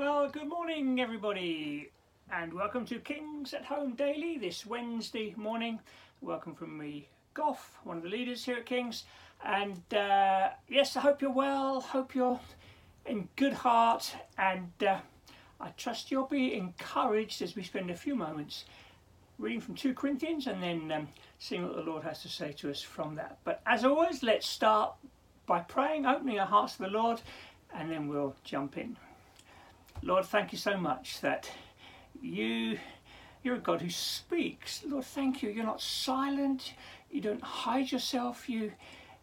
Well, good morning, everybody, and welcome to Kings at Home Daily this Wednesday morning. Welcome from me, Goff, one of the leaders here at Kings. And uh, yes, I hope you're well, hope you're in good heart, and uh, I trust you'll be encouraged as we spend a few moments reading from 2 Corinthians and then um, seeing what the Lord has to say to us from that. But as always, let's start by praying, opening our hearts to the Lord, and then we'll jump in. Lord, thank you so much that you you're a God who speaks. Lord, thank you. You're not silent. You don't hide yourself. You,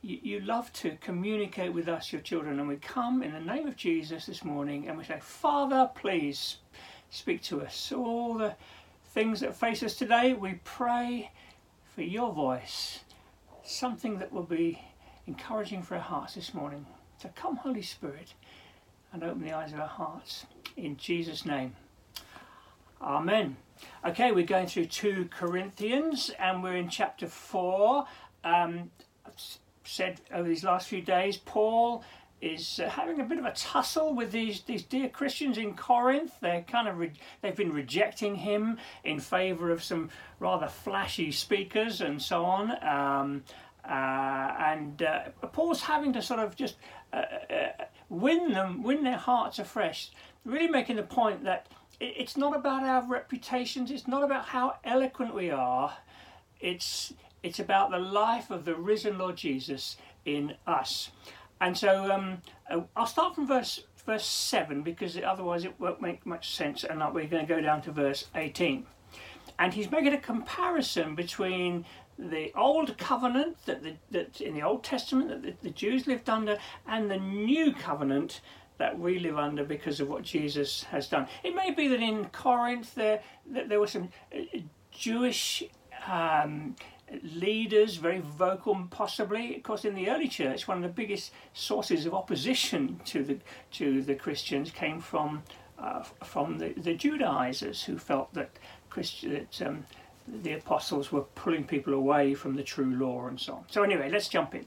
you, you love to communicate with us, your children. And we come in the name of Jesus this morning and we say, Father, please speak to us. All the things that face us today, we pray for your voice, something that will be encouraging for our hearts this morning. So come, Holy Spirit, and open the eyes of our hearts. In Jesus' name. Amen. Okay, we're going through 2 Corinthians and we're in chapter 4. Um, I've said over these last few days, Paul is uh, having a bit of a tussle with these, these dear Christians in Corinth. They're kind of re- they've been rejecting him in favour of some rather flashy speakers and so on. Um, uh, and uh, Paul's having to sort of just uh, uh, win them, win their hearts afresh, really making the point that it's not about our reputations, it's not about how eloquent we are, it's, it's about the life of the risen Lord Jesus in us. And so um, uh, I'll start from verse verse 7 because otherwise it won't make much sense and we're going to go down to verse 18 and he's making a comparison between the old covenant that, the, that in the old testament that the, the jews lived under and the new covenant that we live under because of what Jesus has done. It may be that in Corinth there that there were some uh, Jewish um, leaders, very vocal, possibly. Of course, in the early church, one of the biggest sources of opposition to the to the Christians came from uh, from the, the Judaizers, who felt that Christian that um, the apostles were pulling people away from the true law and so on. So anyway, let's jump in.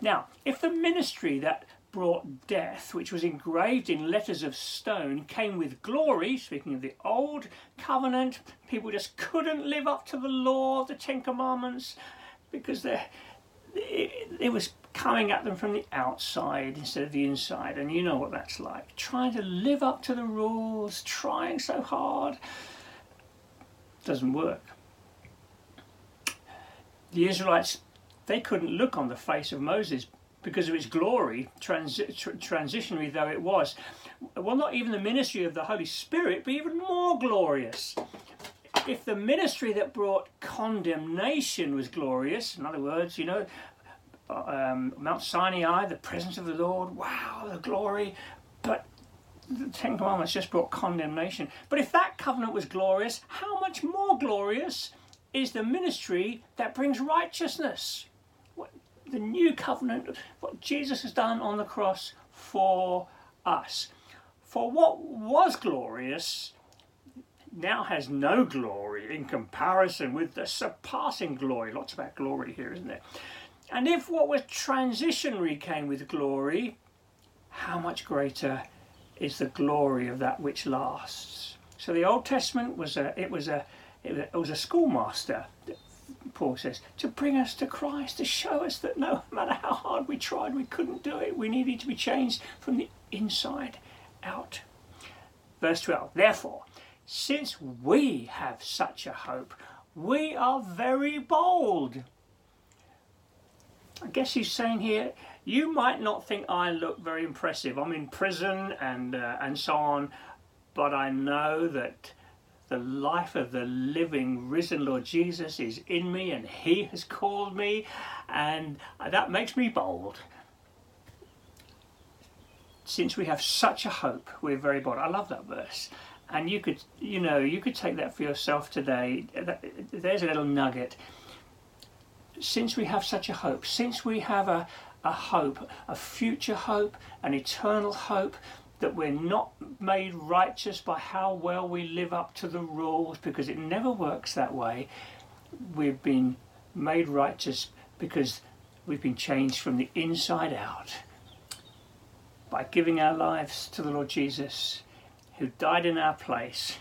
Now, if the ministry that brought death, which was engraved in letters of stone, came with glory, speaking of the old covenant. People just couldn't live up to the law the Ten Commandments because it, it was coming at them from the outside instead of the inside. And you know what that's like. Trying to live up to the rules, trying so hard, doesn't work. The Israelites, they couldn't look on the face of Moses because of its glory, transi- tr- transitionary though it was. Well, not even the ministry of the Holy Spirit, but even more glorious. If the ministry that brought condemnation was glorious, in other words, you know, um, Mount Sinai, the presence of the Lord, wow, the glory, but the Ten Commandments just brought condemnation. But if that covenant was glorious, how much more glorious is the ministry that brings righteousness? the new covenant, what Jesus has done on the cross for us. For what was glorious now has no glory in comparison with the surpassing glory. Lots about glory here, isn't there? And if what was transitionary came with glory, how much greater is the glory of that which lasts? So the Old Testament was a it was a it was a schoolmaster Paul says, to bring us to Christ, to show us that no matter how hard we tried, we couldn't do it. We needed to be changed from the inside out. Verse 12, therefore, since we have such a hope, we are very bold. I guess he's saying here, you might not think I look very impressive. I'm in prison and uh, and so on, but I know that the life of the living risen Lord Jesus is in me and he has called me and that makes me bold. Since we have such a hope, we're very bold. I love that verse. And you could, you know, you could take that for yourself today. There's a little nugget. Since we have such a hope, since we have a, a hope, a future hope, an eternal hope, that we're not made righteous by how well we live up to the rules because it never works that way. We've been made righteous because we've been changed from the inside out by giving our lives to the Lord Jesus. who died in our place,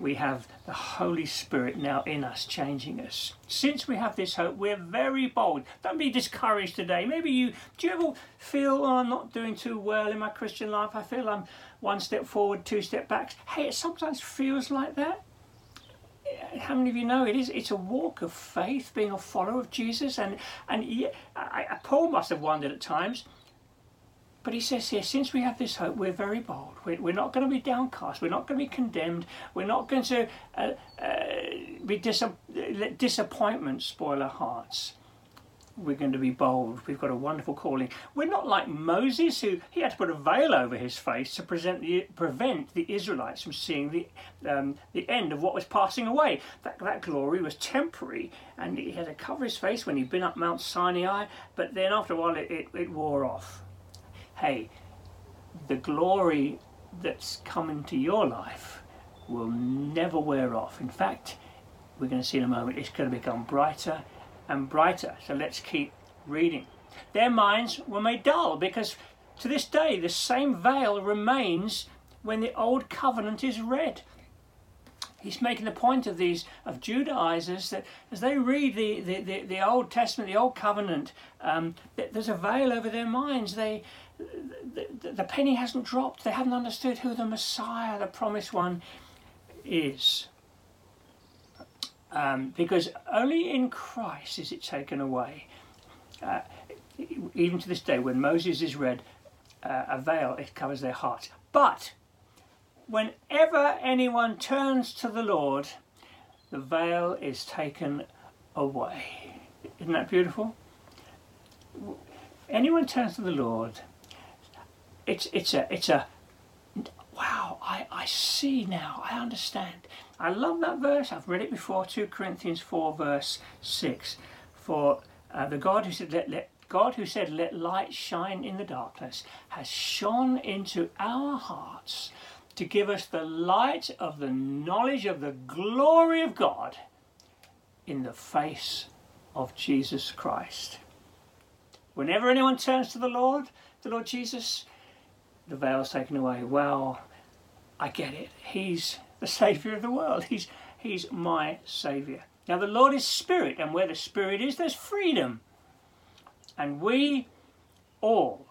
we have the Holy Spirit now in us, changing us. Since we have this hope, we're very bold. Don't be discouraged today. Maybe you, do you ever feel, oh, I'm not doing too well in my Christian life? I feel I'm one step forward, two step back. Hey, it sometimes feels like that. How many of you know it is? It's a walk of faith, being a follower of Jesus, and and yeah, I, Paul must have wondered at times but he says here, since we have this hope, we're very bold. We're, we're not going to be downcast. We're not going to be condemned. We're not going to uh, uh, be dis- let disappointment spoil our hearts. We're going to be bold. We've got a wonderful calling. We're not like Moses, who he had to put a veil over his face to the, prevent the Israelites from seeing the um, the end of what was passing away. That, that glory was temporary, and he had to cover his face when he'd been up Mount Sinai. But then after a while, it, it, it wore off hey, the glory that's come into your life will never wear off. In fact, we're going to see in a moment, it's going to become brighter and brighter. So let's keep reading. Their minds were made dull because to this day the same veil remains when the old covenant is read. He's making the point of these of Judaizers that as they read the, the, the, the Old Testament, the Old Covenant, um, there's a veil over their minds. They the, the penny hasn't dropped. They haven't understood who the Messiah, the promised one, is. Um, because only in Christ is it taken away. Uh, even to this day, when Moses is read, uh, a veil, it covers their hearts. But whenever anyone turns to the Lord, the veil is taken away. Isn't that beautiful? Anyone turns to the Lord, it's it's a it's a wow I, I see now I understand I love that verse I've read it before 2 Corinthians 4 verse 6 for uh, the God who said let, let God who said let light shine in the darkness has shone into our hearts to give us the light of the knowledge of the glory of God in the face of Jesus Christ whenever anyone turns to the Lord the Lord Jesus the veil's taken away. Well, I get it. He's the Saviour of the world. He's, he's my Saviour. Now, the Lord is Spirit, and where the Spirit is, there's freedom. And we all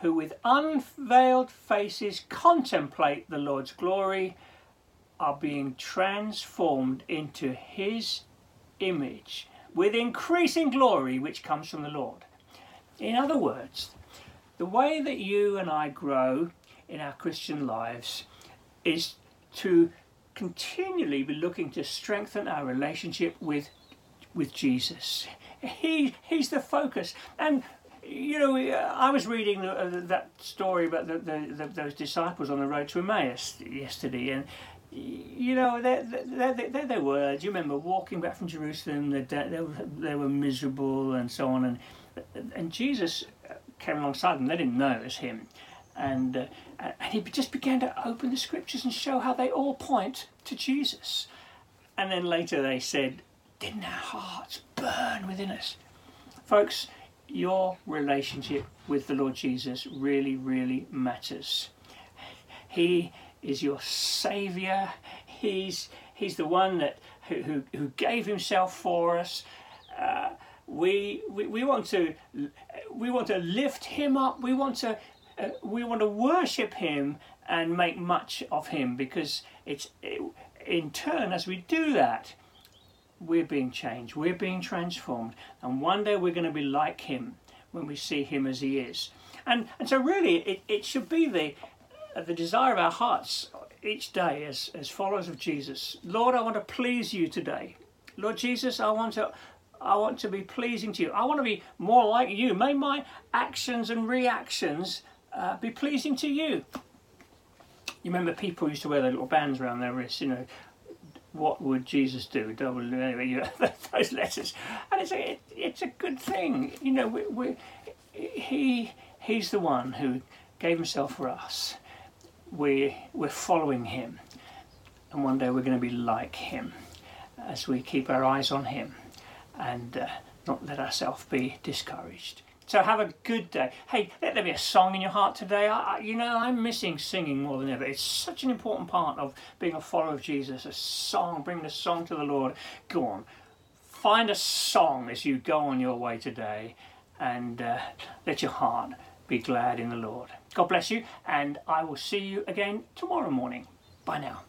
who with unveiled faces contemplate the Lord's glory are being transformed into His image with increasing glory which comes from the Lord. In other words, the way that you and I grow in our Christian lives is to continually be looking to strengthen our relationship with with Jesus. He he's the focus. And you know, I was reading uh, that story about the, the, the, those disciples on the road to Emmaus yesterday, and you know, there, they were. Do you remember walking back from Jerusalem? They, they, they were miserable and so on, and and Jesus came alongside them. They didn't know it was him. And, uh, and he just began to open the scriptures and show how they all point to Jesus. And then later they said, Didn't our hearts burn within us? Folks, your relationship with the Lord Jesus really, really matters. He is your Saviour. He's, he's the one that, who, who, gave himself for us. Uh, we, we, we want to we want to lift him up. We want to uh, we want to worship him and make much of him because it's in turn as we do that we're being changed we're being transformed and one day we're going to be like him when we see him as he is and and so really it, it should be the uh, the desire of our hearts each day as as followers of jesus lord i want to please you today lord jesus i want to I want to be pleasing to you. I want to be more like you. May my actions and reactions uh, be pleasing to you. You remember people used to wear their little bands around their wrists, you know, what would Jesus do? Double, anyway, those letters. And it's a, it, it's a good thing. You know, we, we, he, he's the one who gave himself for us. We, we're following him. And one day we're going to be like him as we keep our eyes on him and uh, not let ourselves be discouraged. So have a good day. Hey, let there be a song in your heart today. I, you know, I'm missing singing more than ever. It's such an important part of being a follower of Jesus. A song, bringing a song to the Lord. Go on, find a song as you go on your way today, and uh, let your heart be glad in the Lord. God bless you, and I will see you again tomorrow morning. Bye now.